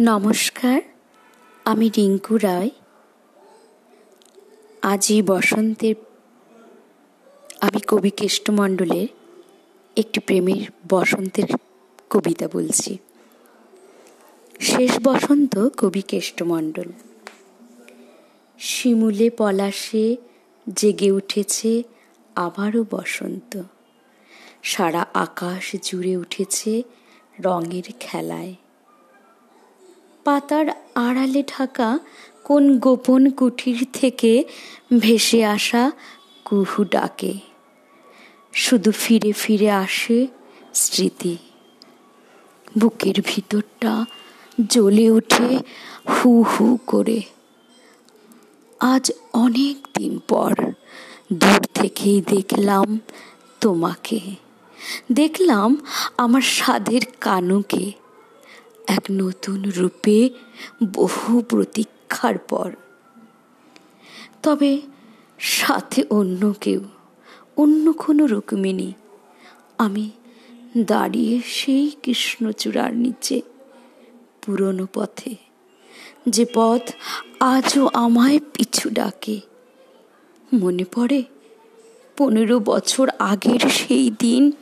নমস্কার, আমি রিঙ্কু রায়। আজই বসন্তের, আমি কবি কেষ্টমণ্ডলের একটি প্রেমের বসন্তের কবিতা বলছি। শেষ বসন্ত কবি কেষ্টমণ্ডল শিমুলে পলাশে জেগে উঠেছে আবারও বসন্ত। সারা আকাশ জুড়ে উঠেছে রঙের খেলায়। পাতার আড়ালে ঢাকা কোন গোপন কুঠির থেকে ভেসে আসা কুহু ডাকে। শুধু ফিরে ফিরে আসে স্মৃতি। বুকের ভিতরটা জ্বলে ওঠে হু হু করে। আজ অনেক দিন পর দূর থেকেই দেখলাম তোমাকে। দেখলাম আমার স্বাদের কানুকে। এক নতুন রূপে বহু প্রতীক্ষার পর। তবে সাথে অন্য কেউ, অন্য কোনো রুক্মিণী, আমি দাঁড়িয়ে সেই কৃষ্ণচূড়ার নিচে পুরনো পথে, যে পথ আজও আমায় পিছু ডাকে। মনে পড়ে, পনেরো বছর আগের সেই দিন,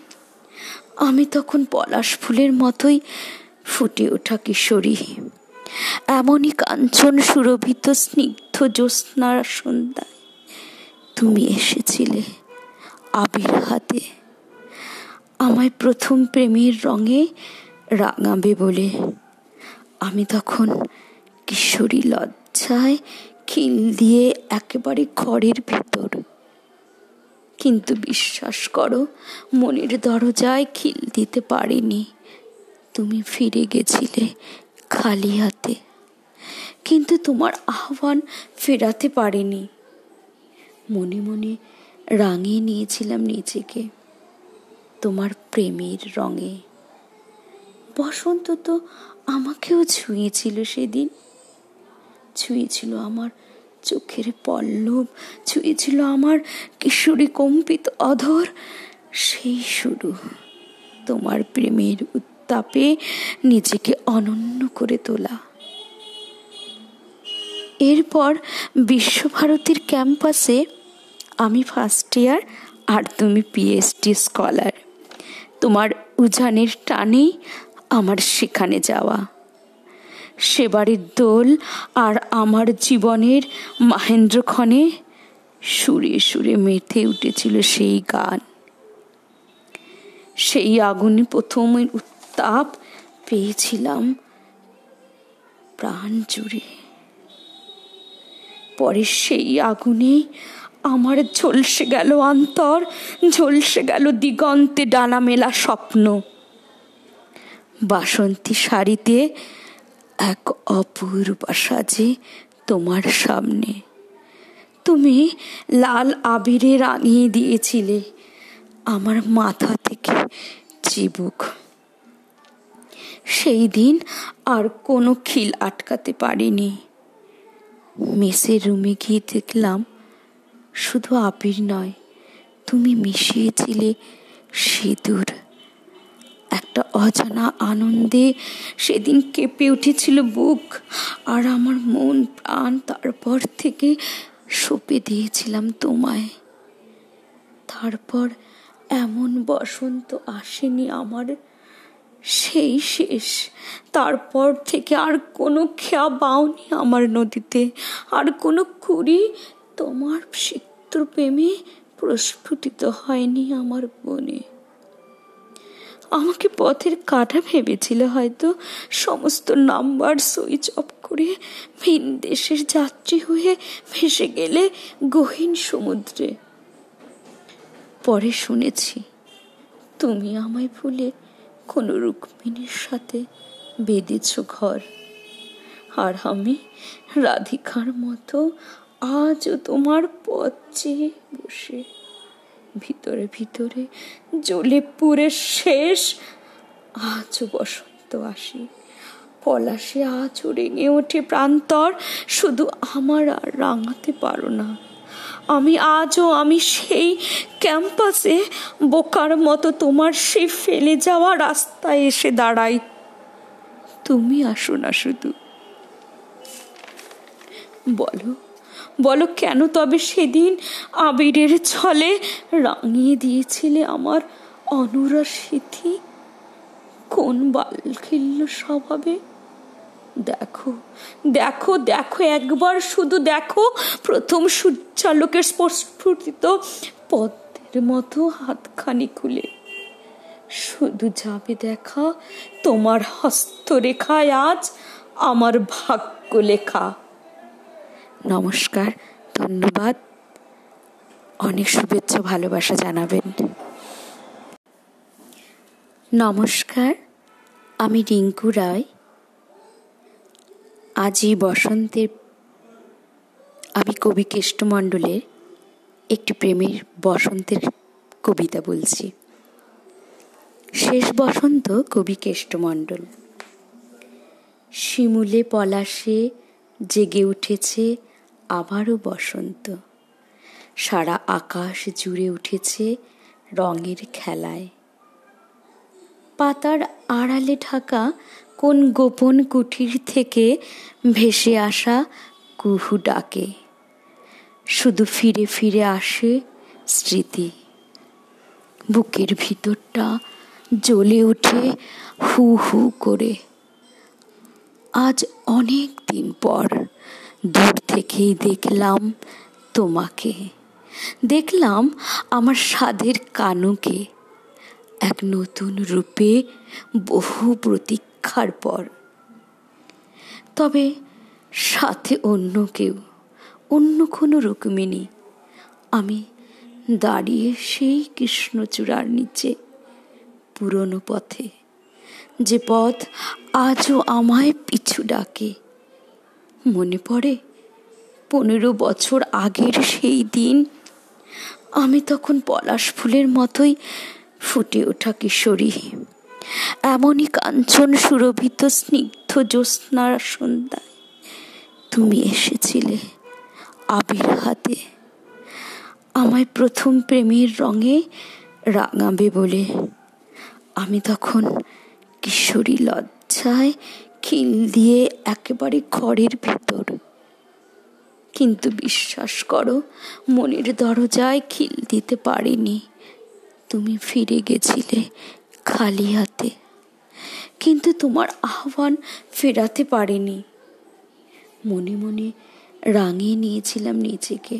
আমি তখন পলাশ ফুলের মতোই ফুটে ওঠা কিশোরী। এমনই কাঞ্চন সুরভিত স্নিগ্ধ জ্যোৎস্নার সন্ধ্যায় তুমি এসেছিলে আবির হাতে। আমায় প্রথম প্রেমের রঙে রাঙাবে বলে। আমি তখন কিশোরী লজ্জায় খিল দিয়ে একেবারে ঘরের ভেতর। কিন্তু বিশ্বাস করো, মনের দরজায় খিল দিতে পারিনি। তুমি ফিরে গেছিলে খালি হাতে। কিন্তু তোমার আহ্বান ফেরাতে পারেনি। মনে মনে রাঙিয়ে নিয়েছিলাম নিজেকে তোমার প্রেমের রঙে। বসন্ত তো আমাকেও ছুঁয়েছিল সেদিন। ছুঁয়েছিল আমার চোখের পল্লব, ছুঁয়েছিল আমার কিশোরী কম্পিত অধর। সেই শুরু তোমার প্রেমের তাপে নিজেকে অনন্য করে তোলা। এরপর বিশ্বভারতীর ক্যাম্পাসে আমি ফার্স্ট ইয়ার আর তুমি পিএইচডি স্কলার তোমার উজানের টানেই আমার সেখানে যাওয়া। সেবারের দোল আর আমার জীবনের মাহেন্দ্রক্ষণে সুরে সুরে মেতে উঠেছিল সেই গান। সেই আগুনে প্রথম তাপ পেয়েছিলাম প্রাণ জুড়ে। পরে সেই আগুনে আমার ঝলসে গেল অন্তর, ঝলসে গেল দিগন্তে ডানা মেলা স্বপ্ন। বাসন্তী শাড়িতে এক অপূর্ব সাজে তোমার সামনে। তুমি লাল আবিরে রাঙিয়ে দিয়েছিলে। আমার মাথা থেকে চিবুক। সেই দিন আর কোনো খিল আটকাতে পারিনি। মেসের রুমে গিয়ে দেখলাম শুধু আবির নয়, তুমি মিশিয়েছিলে সিঁদুর। একটা অজানা আনন্দে সেদিন কেঁপে উঠেছিল বুক আর আমার মন প্রাণ তারপর থেকে সঁপে দিয়েছিলাম তোমায়। তারপর এমন বসন্ত আসেনি আমার সেই শেষ। তারপর থেকে আর কোনো খেয়া বাউনি আমার নদীতে। আর কোনো কুড়ি তোমার সিক্ত প্রেমে প্রস্ফুটিত হয়নি আমার বনে। আমাকে পথের কাটা ভেবেছিল হয়তো। সমস্ত নাম্বার সুইচ অফ করে ভিন দেশের যাত্রী হয়ে ভেসে গেলে গহীন সমুদ্রে। পরে শুনেছি, তুমি আমায় ভুলে কোনো রুক্মিণীর সাথে বেঁধেছ ঘর। আর আমি রাধিকার মতো আজও তোমার পথ চেয়ে বসে। ভিতরে ভিতরে জ্বলে পুরে শেষ আজও বসন্ত আসি। পলাশে আজও রেঙে ওঠে প্রান্তর। শুধু আমার আর রাঙাতে পারো না। আমি আজও, আমি সেই ক্যাম্পাসে বোকার মতো তোমার সেই ফেলে যাওয়া রাস্তায় এসে দাঁড়াই। তুমি আসো না শুধু। বলো বলো কেন তবে সেদিন আবিরের ছলে রাঙিয়ে দিয়েছিলে আমার অনুরা স্মৃতি কোন বাল খিল্ল স্বভাবে? দেখো দেখো দেখো, একবার শুধু দেখো, প্রথম সূর্যালোকের স্ফুটিত পদ্মের মতো হাতখানি খুলে। শুধু যাবে দেখা, তোমার হস্তরেখায় আজ আমার ভাগ্য লেখা। নমস্কার, ধন্যবাদ। অনেক শুভেচ্ছা, ভালোবাসা জানাবেন। নমস্কার, আমি রিঙ্কু রায়। আজই বসন্তের আমি কবি কেষ্টমণ্ডলের একটি প্রেমের বসন্তের কবিতা বলছি। শেষ বসন্ত কবি কেষ্টমণ্ডল। শিমুলে পলাশে জেগে উঠেছে আবারও বসন্ত। সারা আকাশ জুড়ে উঠেছে রঙের খেলায়। পাতার আড়ালে ঢাকা কোন গোপন কুঠির থেকে ভেসে আসা কুহু ডাকে? শুধু ফিরে ফিরে আসে স্মৃতি। বুকের ভিতরটা জ্বলে ওঠে হু হু করে। আজ অনেক দিন পর দূর থেকেই দেখলাম তোমাকে। দেখলাম আমার স্বাদের কানুকে। এক নতুন রূপে বহু প্রতীক্ষার পর। তবে সাথে অন্য কেউ, অন্য কোনো রুক্মিণী, আমি দাঁড়িয়ে সেই কৃষ্ণচূড়ার নিচে পুরনো পথে, যে পথ আজও আমায় পিছু ডাকে। মনে পড়ে, পনেরো বছর আগের সেই দিন, আমি তখন পলাশ ফুলের মতোই ফুটে ওঠা কিশোরী। এমনই কাঞ্চন সুরভিত স্নিগ্ধ জ্যোৎস্নার সন্ধ্যায়। তুমি এসেছিলে আবির হাতে। আমায় প্রথম প্রেমের রঙে রাঙাবে বলে। আমি তখন কিশোরী লজ্জায় খিল দিয়ে একেবারে ঘরের ভেতর। কিন্তু বিশ্বাস করো, মনের দরজায় খিল দিতে পারিনি। তুমি ফিরে গেছিলে খালি হাতে। কিন্তু তোমার আহ্বান ফেরাতে পারিনি। মনে মনে রাঙিয়ে নিয়েছিলাম নিজেকে,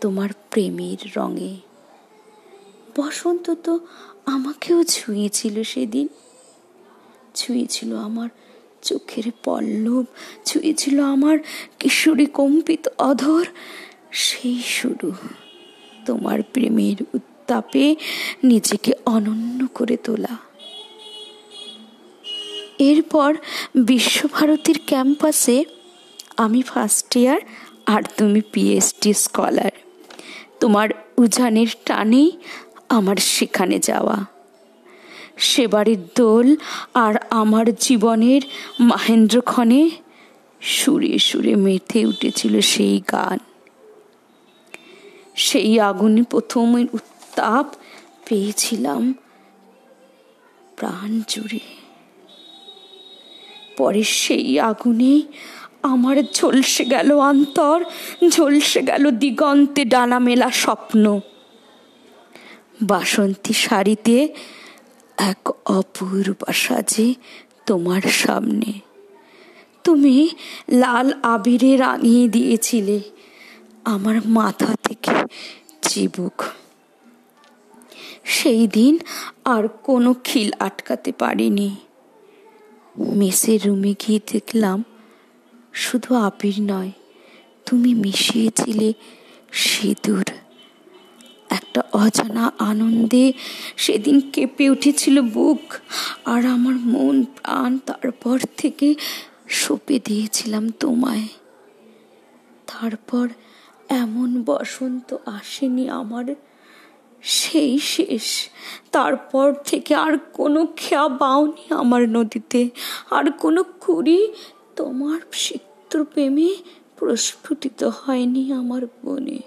তোমার প্রেমের রঙে। বসন্ত তো আমাকেও ছুঁয়েছিল সেদিন। ছুঁয়েছিল আমার চোখের পল্লব, ছুঁয়েছিল আমার কিশোরী কম্পিত অধর। সেই শুরু তোমার প্রেমের উত্তাপে নিজেকে অনন্য করে তোলা। এরপর বিশ্বভারতীর ক্যাম্পাসে আমি ফার্স্ট ইয়ার আর তুমি পিএইচডি স্কলার তোমার উজানের টানেই আমার সেখানে যাওয়া। সেবারের দোল আর আমার জীবনের মাহেন্দ্রক্ষণে সুরে সুরে মেতে উঠেছিল সেই গান। সেই আগুনে প্রথম উত্তাপ পেয়েছিলাম। প্রাণ জুড়ে। পরে সেই আগুনে আমার ঝলসে গেল অন্তর, ঝলসে গেল দিগন্তে ডানা মেলা স্বপ্ন। বাসন্তী শাড়িতে এক অপূর্ব সাজে তোমার সামনে। তুমি লাল আবিরে রাঙিয়ে দিয়েছিলে। আমার মাথা থেকে চিবুক। সেই দিন আর কোনো খিল আটকাতে পারিনি। মেসের রুমে গিয়ে দেখলাম, শুধু আবির নয়, তুমি মিশিয়েছিলে সিঁদুর। একটা অজানা আনন্দে সেদিন কেঁপে উঠেছিল বুক, আর আমার মন, প্রাণ তারপর থেকে সঁপে দিয়েছিলাম তোমায়। তারপর এমন বসন্ত আসেনি আমার সেই শেষ। তারপর থেকে আর কোনো খেয়া বাউনি আমার নদীতে। আর কোনো কুড়ি তোমার সিক্ত প্রেমে প্রস্ফুটিত হয়নি আমার বনে।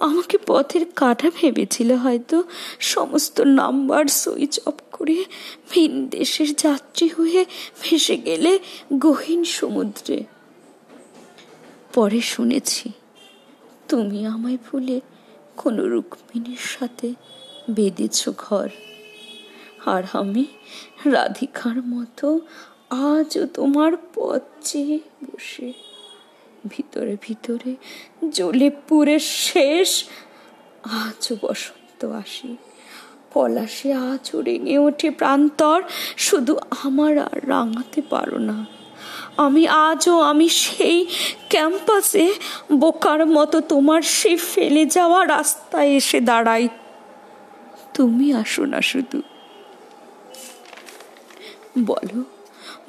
আমাকে পথের কাটা ভেবেছিল হয়তো সমস্ত নাম্বার সুইচ অফ করে ভিন দেশের যাত্রী হয়ে ভেসে গেলে গহীন সমুদ্রে। পরে শুনেছি, তুমি আমায় ভুলে কোনো রুক্মিণীর সাথে বেঁধেছ ঘর। আর আমি রাধিকার মতো আজও তোমার পথ চেয়ে বসে, ভিতরে ভিতরে জ্বলে পুরে শেষ, আজও বসন্ত আসি। পলাশে আজও রেঙে ওঠে প্রান্তর, শুধু আমার আর রাঙাতে পারো না। আমি আজও আমি সেই ক্যাম্পাসে বোকার মতো তোমার সেই ফেলে যাওয়া রাস্তায় এসে দাঁড়াই। তুমি আসো না শুধু। বলো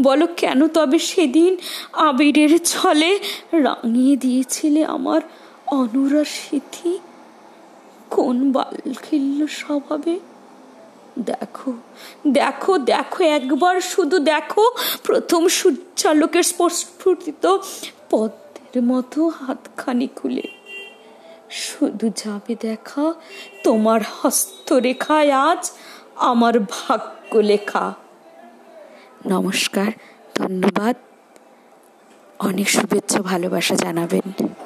বলো কেন তবে সেদিন আবিরের ছলে রাঙিয়ে দিয়েছিলে আমার অনুরা স্মৃতি কোন বাল খেলল স্বভাবে? দেখো দেখো দেখো, একবার শুধু দেখো। প্রথম সূর্যালোকের স্ফুটিত পদ্মের মতো হাতখানি খুলে। শুধু যাবে দেখা, তোমার হস্তরেখায় আজ আমার ভাগ্য লেখা নমস্কার, ধন্যবাদ। অনেক শুভেচ্ছা, ভালোবাসা জানাবেন।